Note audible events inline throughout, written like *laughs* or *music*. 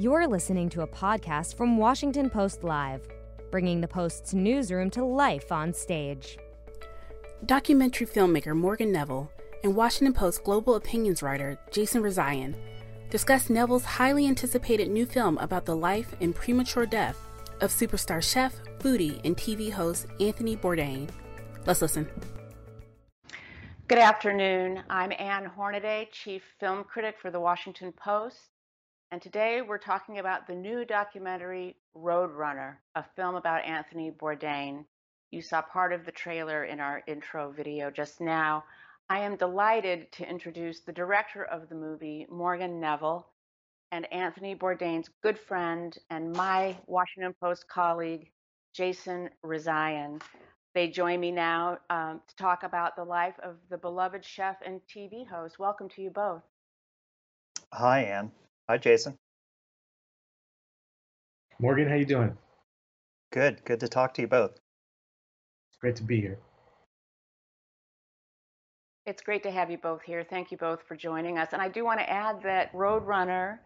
You're listening to a podcast from Washington Post Live, bringing the Post's newsroom to life on stage. Documentary filmmaker Morgan Neville and Washington Post global opinions writer Jason Rezaian discuss Neville's highly anticipated new film about the life and premature death of superstar chef, foodie, and TV host Anthony Bourdain. Let's listen. Good afternoon. I'm Ann Hornaday, Chief Film Critic for the Washington Post. And today we're talking about the new documentary Roadrunner, a film about Anthony Bourdain. You saw part of the trailer in our intro video just now. I am delighted to introduce the director of the movie, Morgan Neville, and Anthony Bourdain's good friend and my Washington Post colleague, Jason Rezaian. They join me now um, to talk about the life of the beloved chef and TV host. Welcome to you both. Hi, Ann. Hi, Jason. Morgan, how you doing? Good. Good to talk to you both. It's great to be here. It's great to have you both here. Thank you both for joining us. And I do want to add that Roadrunner,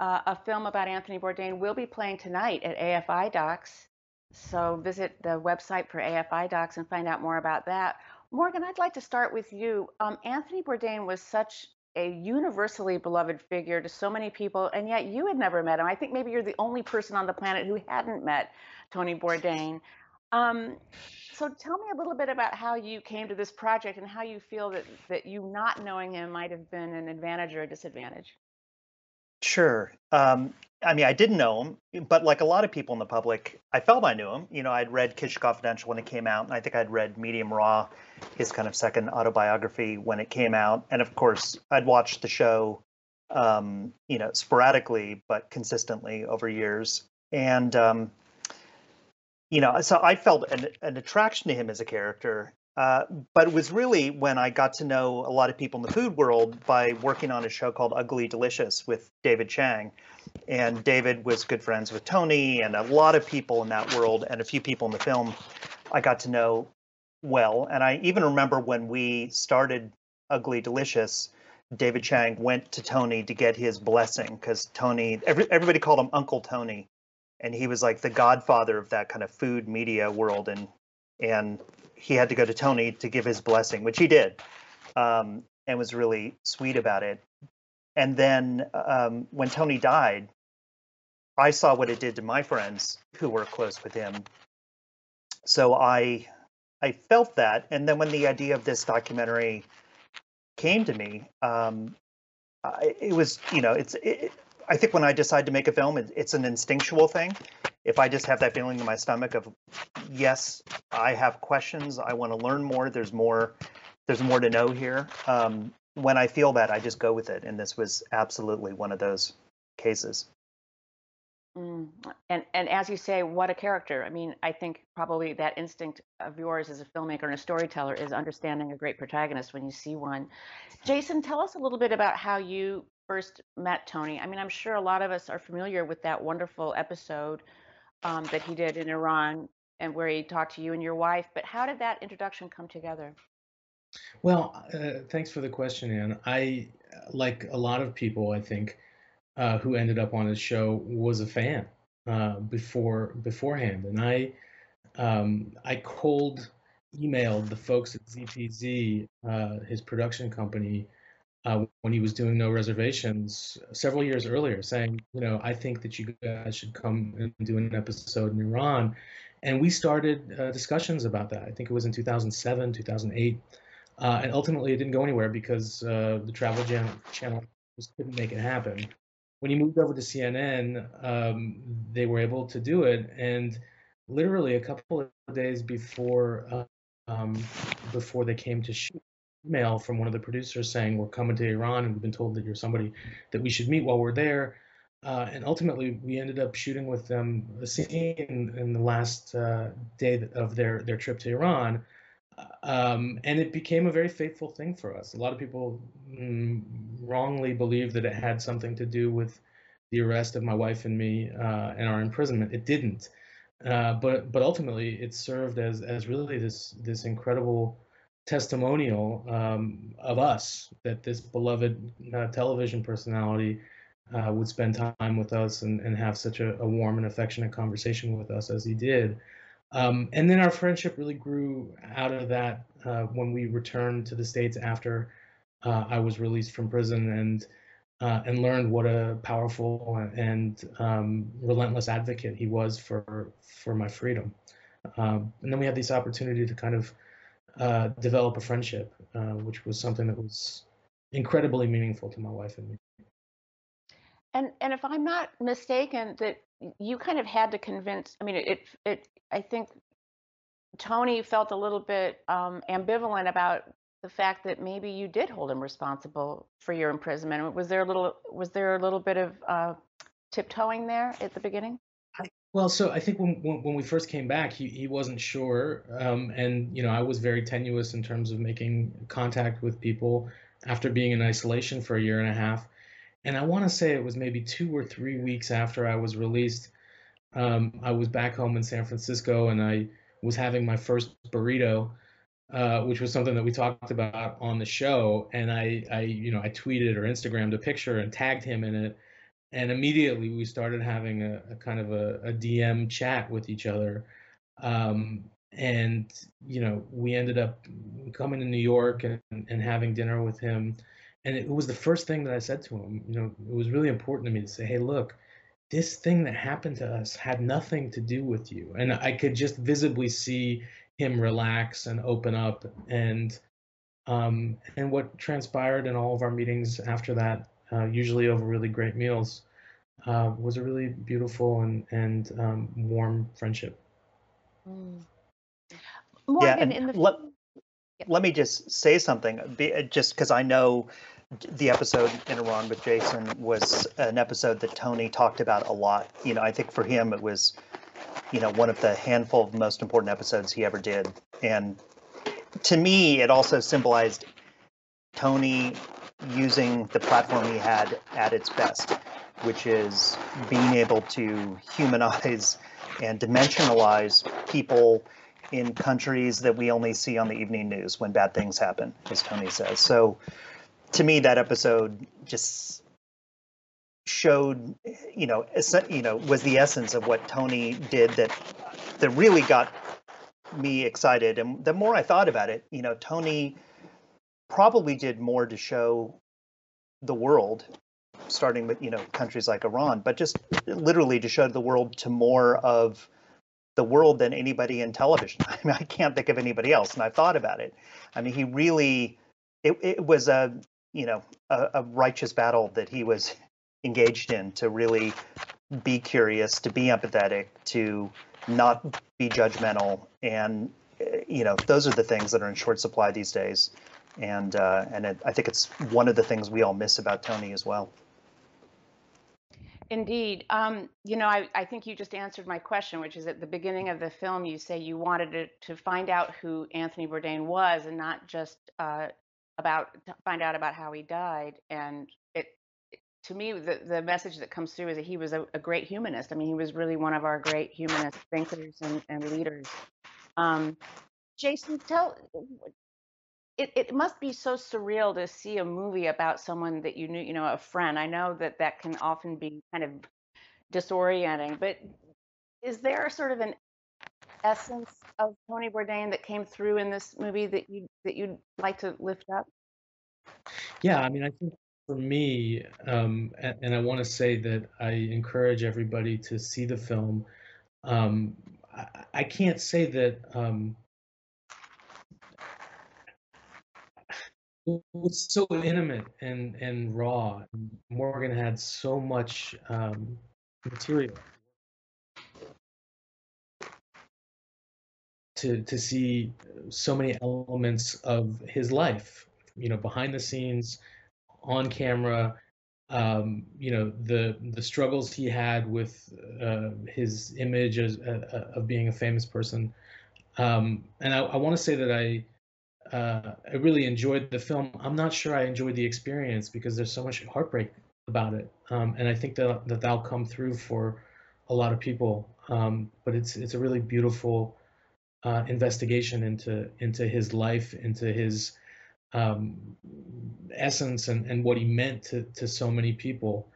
uh, a film about Anthony Bourdain, will be playing tonight at AFI Docs. So visit the website for AFI Docs and find out more about that. Morgan, I'd like to start with you. Um, Anthony Bourdain was such a universally beloved figure to so many people, and yet you had never met him. I think maybe you're the only person on the planet who hadn't met Tony Bourdain. Um, so tell me a little bit about how you came to this project and how you feel that, that you not knowing him might have been an advantage or a disadvantage. Sure. Um, I mean, I didn't know him, but like a lot of people in the public, I felt I knew him. You know, I'd read Kitchen Confidential when it came out, and I think I'd read Medium Raw, his kind of second autobiography when it came out, and of course, I'd watched the show, um, you know, sporadically but consistently over years, and um, you know, so I felt an, an attraction to him as a character, uh, but it was really when I got to know a lot of people in the food world by working on a show called Ugly Delicious with David Chang. And David was good friends with Tony and a lot of people in that world and a few people in the film I got to know well. And I even remember when we started Ugly Delicious, David Chang went to Tony to get his blessing because Tony, every, everybody called him Uncle Tony. And he was like the godfather of that kind of food media world. And, and he had to go to Tony to give his blessing, which he did, um, and was really sweet about it. And then um, when Tony died, I saw what it did to my friends who were close with him. So I I felt that, and then when the idea of this documentary came to me, um, I, it was you know it's it, I think when I decide to make a film, it, it's an instinctual thing, if I just have that feeling in my stomach of yes, I have questions, I want to learn more. There's more, there's more to know here. Um, when I feel that, I just go with it, and this was absolutely one of those cases. Mm. And and as you say, what a character! I mean, I think probably that instinct of yours as a filmmaker and a storyteller is understanding a great protagonist when you see one. Jason, tell us a little bit about how you first met Tony. I mean, I'm sure a lot of us are familiar with that wonderful episode um, that he did in Iran and where he talked to you and your wife. But how did that introduction come together? Well, uh, thanks for the question, Ann. I, like a lot of people, I think, uh, who ended up on his show, was a fan uh, before beforehand, and I, um, I cold emailed the folks at ZPZ, uh, his production company, uh, when he was doing no reservations several years earlier, saying, you know, I think that you guys should come and do an episode in Iran. And we started uh, discussions about that. I think it was in 2007, 2008. Uh, and ultimately, it didn't go anywhere because uh, the Travel Channel, just couldn't make it happen. When he moved over to CNN, um, they were able to do it. And literally a couple of days before uh, um, before they came to shoot, email from one of the producers saying we're coming to Iran and we've been told that you're somebody that we should meet while we're there. Uh, and ultimately, we ended up shooting with them a scene in the last uh, day of their their trip to Iran, um, and it became a very faithful thing for us. A lot of people mm, wrongly believe that it had something to do with the arrest of my wife and me uh, and our imprisonment. It didn't, uh, but but ultimately, it served as as really this this incredible testimonial um, of us that this beloved uh, television personality uh, would spend time with us and, and have such a, a, warm and affectionate conversation with us as he did. Um, and then our friendship really grew out of that uh, when we returned to the States after uh, I was released from prison and uh, and learned what a powerful and um, relentless advocate he was for for my freedom. Um, and then we had this opportunity to kind of uh, develop a friendship, uh, which was something that was incredibly meaningful to my wife and me. And and if I'm not mistaken, that you kind of had to convince. I mean, it it. I think Tony felt a little bit um, ambivalent about the fact that maybe you did hold him responsible for your imprisonment. Was there a little was there a little bit of uh, tiptoeing there at the beginning? Well, so I think when, when, we first came back, he, he wasn't sure, um, and you know I was very tenuous in terms of making contact with people after being in isolation for a year and a half, and I want to say it was maybe two or three weeks after I was released. Um, I was back home in San Francisco, and I was having my first burrito, uh, which was something that we talked about on the show, and I, I you know I tweeted or Instagrammed a picture and tagged him in it and immediately we started having a, a kind of a, a, DM chat with each other. Um, and you know, we ended up coming to New York and, and having dinner with him. And it was the first thing that I said to him. You know, it was really important to me to say, "Hey, look, this thing that happened to us had nothing to do with you." And I could just visibly see him relax and open up. And um, and what transpired in all of our meetings after that uh, usually over really great meals, uh, was a really beautiful and, and um, warm friendship. Mm. yeah, and the... let, yeah. let me just say something, uh, just because I know the episode in Iran with Jason was an episode that Tony talked about a lot. You know, I think for him it was, you know, one of the handful of most important episodes he ever did. And to me, it also symbolized Tony using the platform he had at its best, which is being able to humanize and dimensionalize people in countries that we only see on the evening news when bad things happen, as Tony says. So to me, that episode just showed, you know, you know, was the essence of what Tony did that that really got me excited. And the more I thought about it, you know, Tony probably did more to show the world starting with you know countries like Iran, but just literally to show the world to more of the world than anybody in television. *laughs* I mean, I can't think of anybody else, and I've thought about it. I mean, he really, it, it was a you know a, a righteous battle that he was engaged in to really be curious, to be empathetic, to not be judgmental, and eh, you know those are the things that are in short supply these days and uh, and it, I think it's one of the things we all miss about Tony as well. Indeed. Um, you know, I, I, think you just answered my question, which is at the beginning of the film, you say you wanted to, to find out who Anthony Bourdain was and not just uh, about find out about how he died. And it, to me, the, the message that comes through is that he was a, a great humanist. I mean, he was really one of our great humanist thinkers and, and leaders. Um, Jason, tell it, it must be so surreal to see a movie about someone that you knew, you know, a friend. I know that that can often be kind of disorienting, but is there sort of an essence of Tony Bourdain that came through in this movie that you that you'd like to lift up? Yeah, I mean, I think for me, um, and, and, I want to say that I encourage everybody to see the film. Um, I, I, can't say that um, was so intimate and and raw. Morgan had so much um, material to to see so many elements of his life. You know, behind the scenes, on camera. Um, you know the the struggles he had with uh, his image as uh, uh of being a famous person, um, and I, I want to say that I uh, I really enjoyed the film. I'm not sure I enjoyed the experience because there's so much heartbreak about it, um, and I think that, that that'll come through for a lot of people. Um, but it's it's a really beautiful uh, investigation into into his life, into his um, essence, and, and what he meant to to so many people.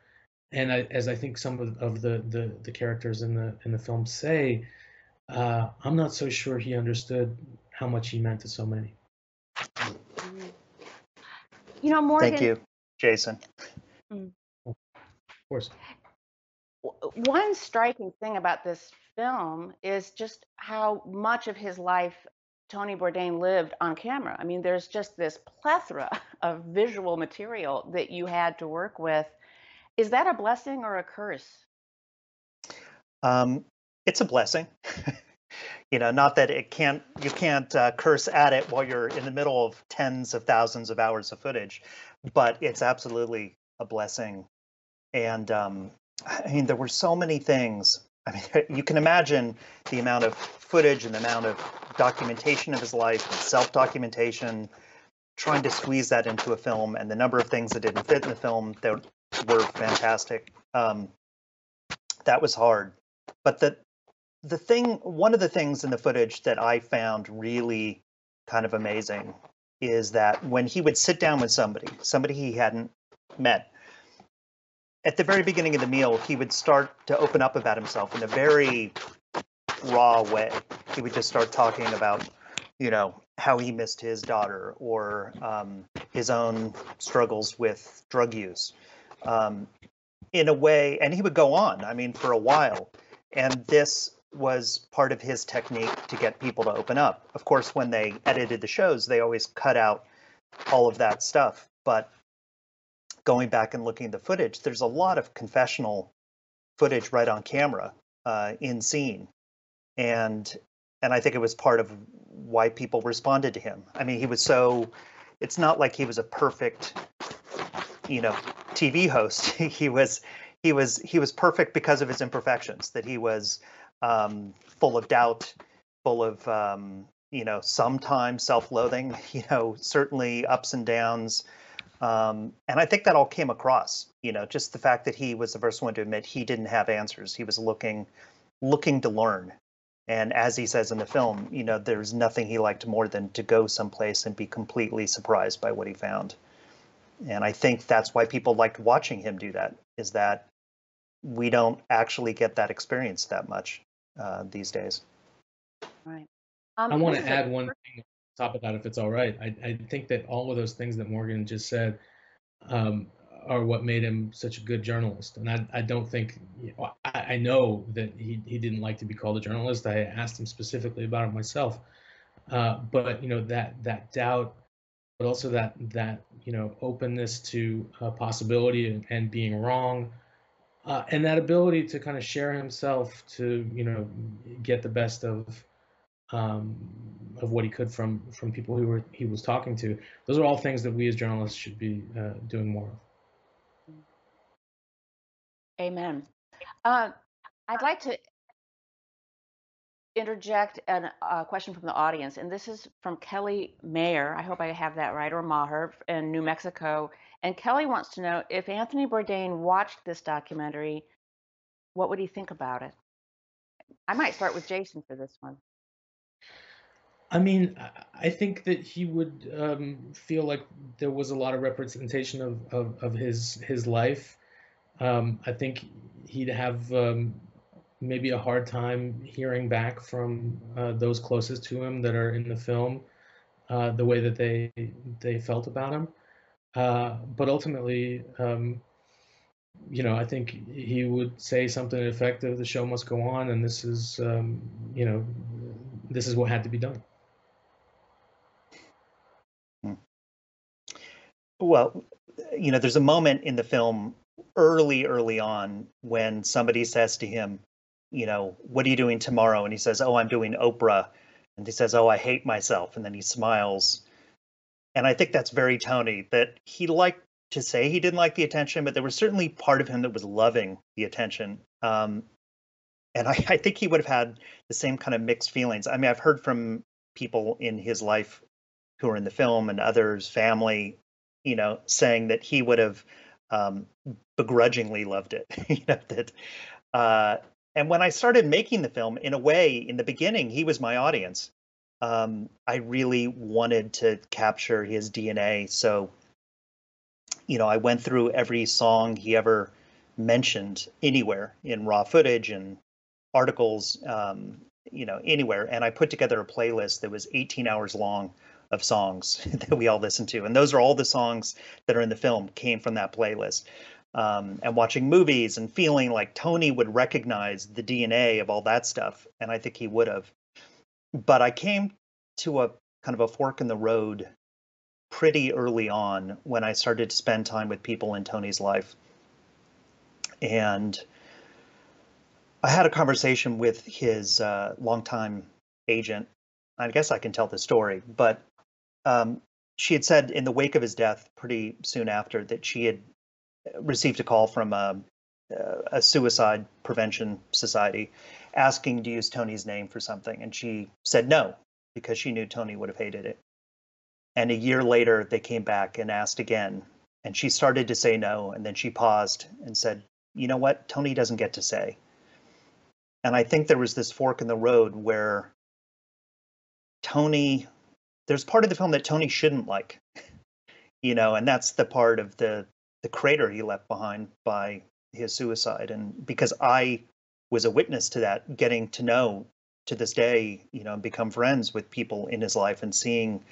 and I, as I think some of, of the, the the characters in the in the film say, uh, I'm not so sure he understood how much he meant to so many. You know, Morgan. Thank you, Jason. Of course. one striking thing about this film is just how much of his life Tony Bourdain lived on camera. I mean, there's just this plethora *laughs* of visual material that you had to work with. Is that a blessing or a curse? Um, it's a blessing. *laughs* you know, not that it can't you can't uh, curse at it while you're in the middle of tens of thousands of hours of footage, but it's absolutely a blessing. And um, I mean, there were so many things. I mean, *laughs* you can imagine the amount of footage and the amount of documentation of his life and self-documentation, trying to squeeze that into a film, and the number of things that didn't fit in the film that were fantastic. Um, that was hard, but the the thing, one of the things in the footage that I found really kind of amazing is that when he would sit down with somebody, somebody he hadn't met, at the very beginning of the meal, he would start to open up about himself in a very raw way. He would just start talking about, you know, how he missed his daughter or um, his own struggles with drug use. Um, in a way, and he would go on, I mean, for a while. And this was part of his technique to get people to open up. Of course, when they edited the shows, they always cut out all of that stuff. But going back and looking at the footage, there's a lot of confessional footage right on camera uh, in scene, and and I think it was part of why people responded to him. I mean, he was so. It's not like he was a perfect, you know, TV host. *laughs* he was he was he was perfect because of his imperfections. That he was um, full of doubt, full of um, you know sometimes self-loathing. *laughs* You know, certainly ups and downs. Um, and I think that all came across. You know, just the fact that he was the first one to admit he didn't have answers. He was looking looking to learn. And as he says in the film, you know, there's nothing he liked more than to go someplace and be completely surprised by what he found. And I think that's why people liked watching him do that. Is that we don't actually get that experience that much uh, these days. Right. Um, I want to add one thing on top of that, if it's all right. I, I think that all of those things that Morgan just said um, are what made him such a good journalist. And I, I don't think, I, I know that he, he didn't like to be called a journalist. I asked him specifically about it myself. Uh, but, you know, that, that doubt, but also that, that, you know, openness to possibility and, and being wrong. Uh, and that ability to kind of share himself to, you know, get the best of, um, of what he could from from people who were he was talking to. Those are all things that we as journalists should be uh, doing more of. Amen. Uh, I'd like to interject a uh, question from the audience, and this is from Kelly Mayer. I hope I have that right, or Maher in New Mexico. And Kelly wants to know if Anthony Bourdain watched this documentary, what would he think about it? I might start with Jason for this one. I mean, I- think that he would um, feel like there was a lot of representation of, of, of his his life. Um, I think he'd have um, maybe a hard time hearing back from uh, those closest to him that are in the film uh, the way that they they felt about him. Uh, but ultimately, um, you know, I think he would say something effective. The show must go on, and this is, um, you know, this is what had to be done. Well, you know, there's a moment in the film early, early on when somebody says to him, you know, what are you doing tomorrow? And he says, oh, I'm doing Oprah. And he says, oh, I hate myself. And then he smiles. And I think that's very Tony, that he liked to say he didn't like the attention, but there was certainly part of him that was loving the attention. Um, and I, I think he would have had the same kind of mixed feelings. I mean, I've heard from people in his life who are in the film and others, family, you know, saying that he would have um, begrudgingly loved it. *laughs* you know that. Uh, and when I started making the film, in a way, in the beginning, he was my audience. Um, I really wanted to capture his DNA, so you know, I went through every song he ever mentioned anywhere in raw footage and articles, um, you know, anywhere. And I put together a playlist that was 18 hours long of songs *laughs* that we all listened to, and those are all the songs that are in the film came from that playlist. Um, and watching movies and feeling like Tony would recognize the DNA of all that stuff, and I think he would have. But I came to a kind of a fork in the road pretty early on when I started to spend time with people in Tony's life. And I had a conversation with his uh, longtime agent. I guess I can tell the story, but um, she had said in the wake of his death, pretty soon after, that she had received a call from a, a suicide prevention society asking to use Tony's name for something. And she said no, because she knew Tony would have hated it. And a year later, they came back and asked again. And she started to say no. And then she paused and said, You know what? Tony doesn't get to say. And I think there was this fork in the road where Tony, there's part of the film that Tony shouldn't like, *laughs* you know, and that's the part of the the crater he left behind by his suicide. And because I was a witness to that, getting to know to this day, you know, and become friends with people in his life and seeing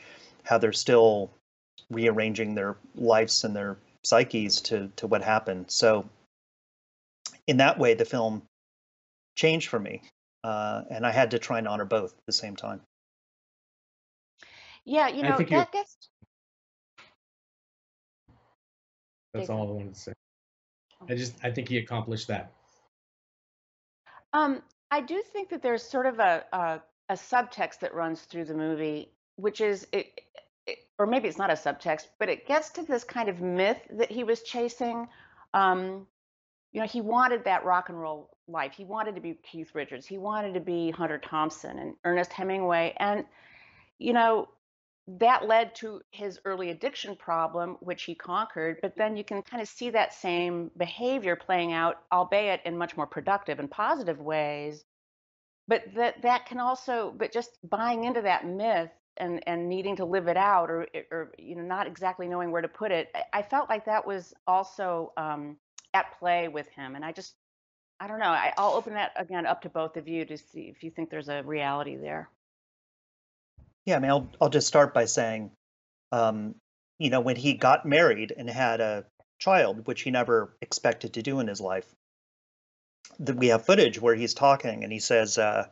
how they're still rearranging their lives and their psyches to to what happened. So in that way, the film changed for me, uh, and I had to try and honor both at the same time. Yeah, you know, that gets That's all I wanted to say. I just I think he accomplished that. Um, I do think that there's sort of a, a a subtext that runs through the movie, which is it, it, or maybe it's not a subtext, but it gets to this kind of myth that he was chasing. Um, you know, he wanted that rock and roll life. He wanted to be Keith Richards. He wanted to be Hunter Thompson and Ernest Hemingway. And, you know, that led to his early addiction problem, which he conquered. But then you can kind of see that same behavior playing out, albeit in much more productive and positive ways. But that that can also, but just buying into that myth and and needing to live it out, or or you know not exactly knowing where to put it, I, felt like that was also um, at play with him. And I just, I don't know. I, I'll open that again up to both of you to see if you think there's a reality there. Yeah, I mean, I'll I'll just start by saying, um, you know, when he got married and had a child, which he never expected to do in his life, that we have footage where he's talking and he says, uh,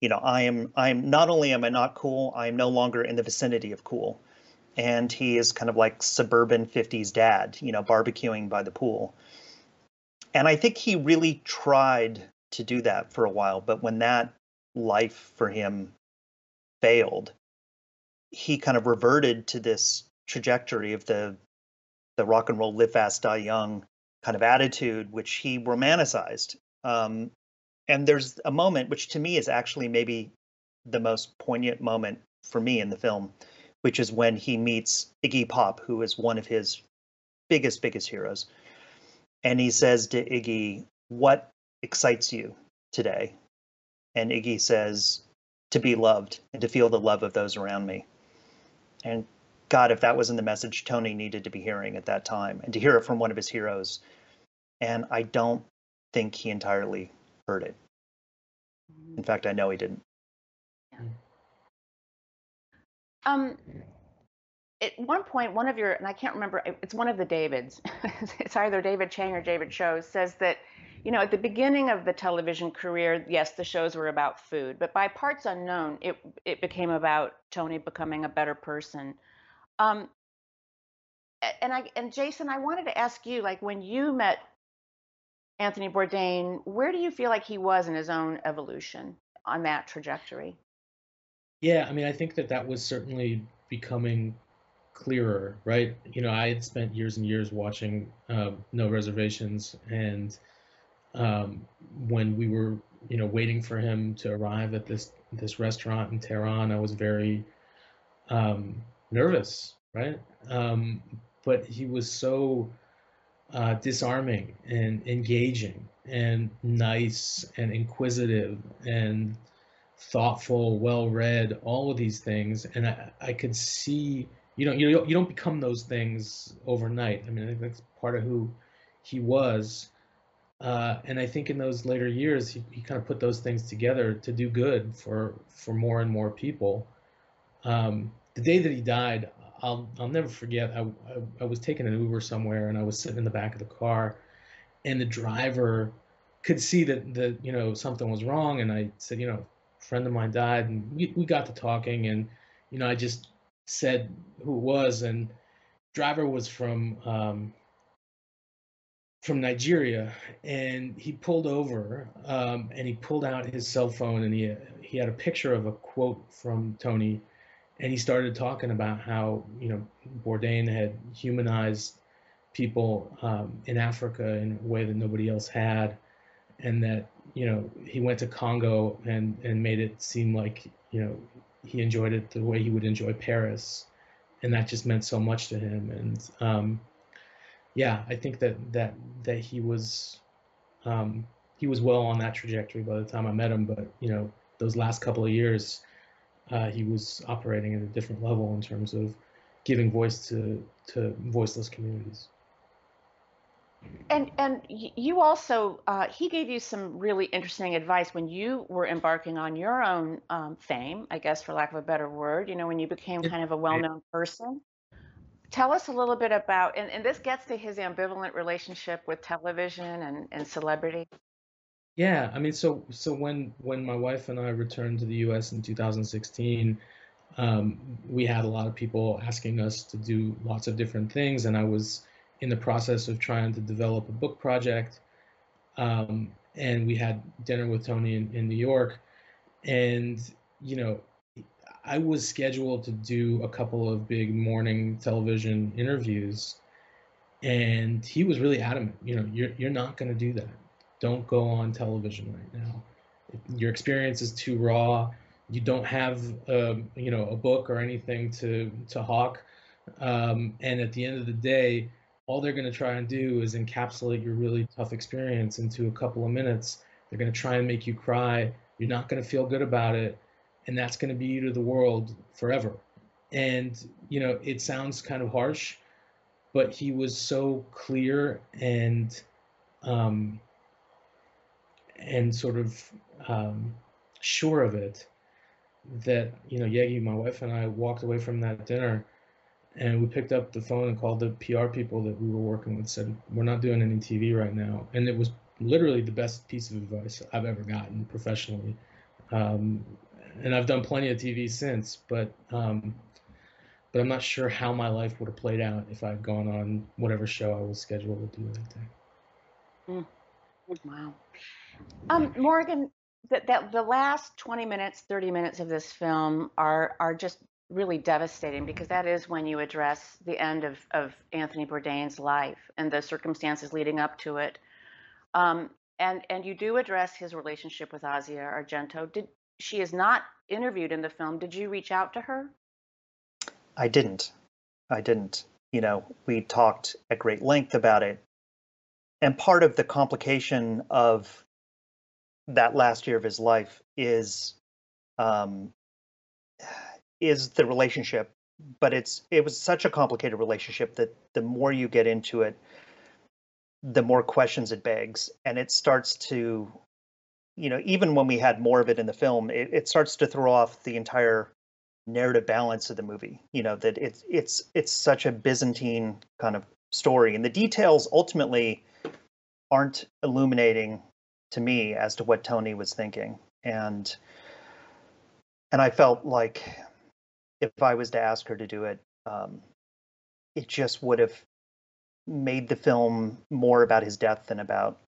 you know, I am I am not only am I not cool, I am no longer in the vicinity of cool. And he is kind of like suburban 50s dad, you know, barbecuing by the pool. And I think he really tried to do that for a while, but when that life for him failed, he kind of reverted to this trajectory of the the rock and roll live fast die young kind of attitude which he romanticized. Um, and there's a moment which to me is actually maybe the most poignant moment for me in the film which is when he meets iggy pop who is one of his biggest biggest heroes. And he says to iggy what excites you today? And iggy says to be loved and to feel the love of those around me. And God, if that wasn't the message Tony needed to be hearing at that time, and to hear it from one of his heroes. And I don't think he entirely heard it. In fact, I know he didn't. Um, at one point, one of your, and I can't remember, it's one of the Davids, *laughs* it's either David Chang or David Choe, says that you know, at the beginning of the television career, yes, the shows were about food, but by parts unknown, it it became about Tony becoming a better person. Um, and I and Jason, I wanted to ask you, like, when you met Anthony Bourdain, where do you feel like he was in his own evolution on that trajectory? Yeah, I mean, I think that that was certainly becoming clearer, right? You know, I had spent years and years watching um, No Reservations and um, when we were you know waiting for him to arrive at this this restaurant in Tehran, I was very um, nervous, right? Um, but he was so uh, disarming and engaging and nice and inquisitive and thoughtful, well read, all of these things, and I, I could see you know you you don't become those things overnight. I mean I think that's part of who he was Uh, and I think in those later years, he, he kind of put those things together to do good for for more and more people. Um, the day that he died, I'll I'll never forget. I, I, I was taking an Uber somewhere, and I was sitting in the back of the car, and the driver could see that that you know something was wrong, and I said, you know, a friend of mine died, and we we got to talking, and you know, I just said who it was, and driver was from um, from Nigeria, and he pulled over um, and he pulled out his cell phone and he he had a picture of a quote from Tony, and he started talking about how you know Bourdain had humanized people um, in Africa in a way that nobody else had, and that you know he went to Congo and and made it seem like you know he enjoyed it the way he would enjoy Paris, and that just meant so much to him and. Um, yeah, I think that that that he was um, he was well on that trajectory by the time I met him. But you know, those last couple of years, uh, he was operating at a different level in terms of giving voice to to voiceless communities. And and you also uh, he gave you some really interesting advice when you were embarking on your own um, fame, I guess, for lack of a better word. You know, when you became kind of a well-known person. Tell us a little bit about, and, and this gets to his ambivalent relationship with television and, and celebrity. Yeah, I mean, so so when when my wife and I returned to the U.S. in 2016, um, we had a lot of people asking us to do lots of different things, and I was in the process of trying to develop a book project. Um, and we had dinner with Tony in, in New York, and you know, I was scheduled to do a couple of big morning television interviews, and he was really adamant. You know, you're you're not going to do that. Don't go on television right now. Your experience is too raw. You don't have a, um, you know a book or anything to to hawk. Um, and at the end of the day, all they're going to try and do is encapsulate your really tough experience into a couple of minutes. They're going to try and make you cry. You're not going to feel good about it and that's going to be you to the world forever. And, you know, it sounds kind of harsh, but he was so clear and, um, and sort of um, sure of it that, you know, Yegi, my wife, and I walked away from that dinner and we picked up the phone and called the PR people that we were working with, said, We're not doing any TV right now. And it was literally the best piece of advice I've ever gotten professionally. Um, and I've done plenty of TV since, but um, but I'm not sure how my life would have played out if I'd gone on whatever show I was scheduled to do that day. Mm. Wow. Um, Morgan, that the, the last 20 minutes, 30 minutes of this film are are just really devastating because that is when you address the end of, of Anthony Bourdain's life and the circumstances leading up to it. Um, and and you do address his relationship with Asia Argento. Did she is not interviewed in the film. Did you reach out to her? I didn't. I didn't. You know, we talked at great length about it. And part of the complication of that last year of his life is um, is the relationship. But it's it was such a complicated relationship that the more you get into it, the more questions it begs, and it starts to you know, even when we had more of it in the film, it, it starts to throw off the entire narrative balance of the movie. You know, that it's it's it's such a Byzantine kind of story, and the details ultimately aren't illuminating to me as to what Tony was thinking. And and I felt like if I was to ask her to do it, um, it just would have made the film more about his death than about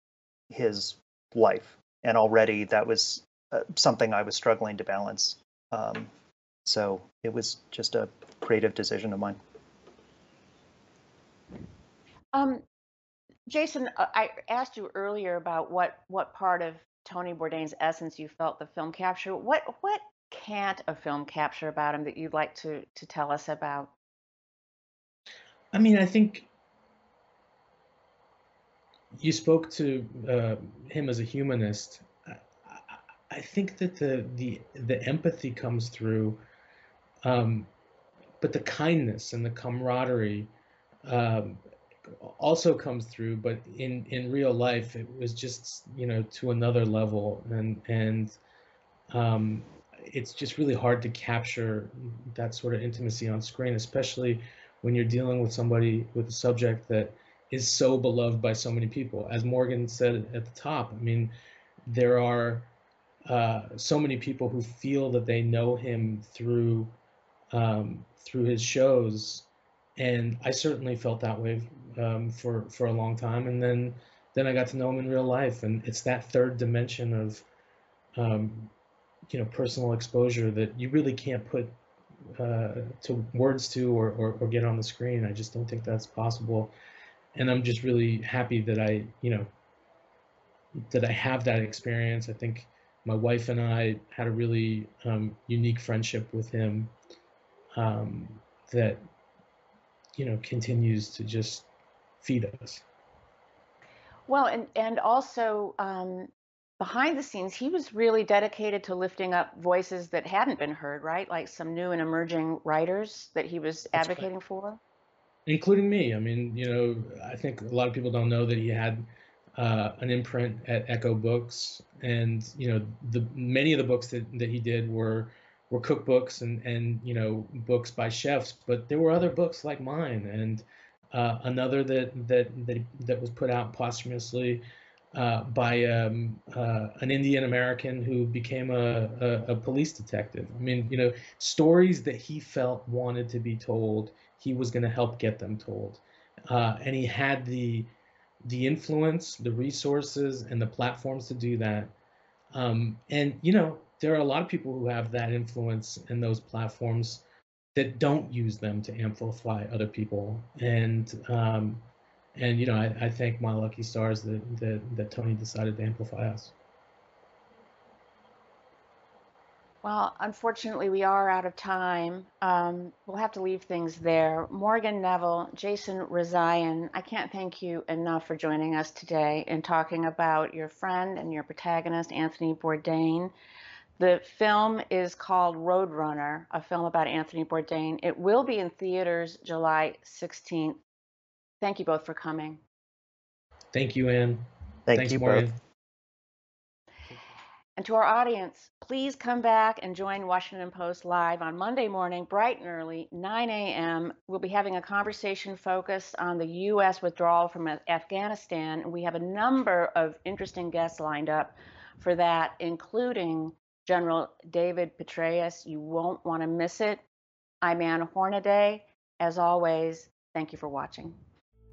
his life and already that was uh, something I was struggling to balance. Um, so it was just a creative decision of mine. Um, Jason, uh, I asked you earlier about what what part of Tony Bourdain's essence you felt the film capture. What what can't a film capture about him that you'd like to to tell us about? I mean, I think you spoke to uh, him as a humanist. I, I, think that the the the empathy comes through, um, but the kindness and the camaraderie, um, also comes through, but in in real life, it was just you know to another level, and and um, it's just really hard to capture that sort of intimacy on screen, especially when you're dealing with somebody with a subject that is so beloved by so many people. As Morgan said at the top, I mean, there are uh, so many people who feel that they know him through um, through his shows, and I certainly felt that way um, for for a long time. And then then I got to know him in real life, and it's that third dimension of um, you know personal exposure that you really can't put uh, to words to or, or, or get on the screen. I just don't think that's possible. And I'm just really happy that I, you know, that I have that experience. I think my wife and I had a really um, unique friendship with him um, that, you know, continues to just feed us. Well, and and also um, behind the scenes, he was really dedicated to lifting up voices that hadn't been heard, right? Like some new and emerging writers that he was That's advocating right. for. Including me. I mean, you know, I think a lot of people don't know that he had uh, an imprint at Ecco Books, and you know, the many of the books that, that he did were were cookbooks and and you know books by chefs, but there were other books like mine and uh, another that that that that was put out posthumously uh, by um, uh, an Indian American who became a, a, a, police detective. I mean, you know, stories that he felt wanted to be told, he was going to help get them told, uh, and he had the the influence, the resources, and the platforms to do that. Um, and you know, there are a lot of people who have that influence and those platforms that don't use them to amplify other people, and um, and you know, I, I thank my lucky stars that, that that Tony decided to amplify us. Well, unfortunately, we are out of time. Um, we'll have to leave things there. Morgan Neville, Jason Rezaian, I can't thank you enough for joining us today and talking about your friend and your protagonist, Anthony Bourdain. The film is called Roadrunner, a film about Anthony Bourdain. It will be in theaters July 16th. Thank you both for coming. Thank you, Ann. Thank Thanks, you Maureen. both. And to our audience, please come back and join Washington Post Live on Monday morning, bright and early, 9 a.m. We'll be having a conversation focused on the U.S. withdrawal from Afghanistan. And we have a number of interesting guests lined up for that, including General David Petraeus. You won't want to miss it. I'm Ann Hornaday. As always, thank you for watching.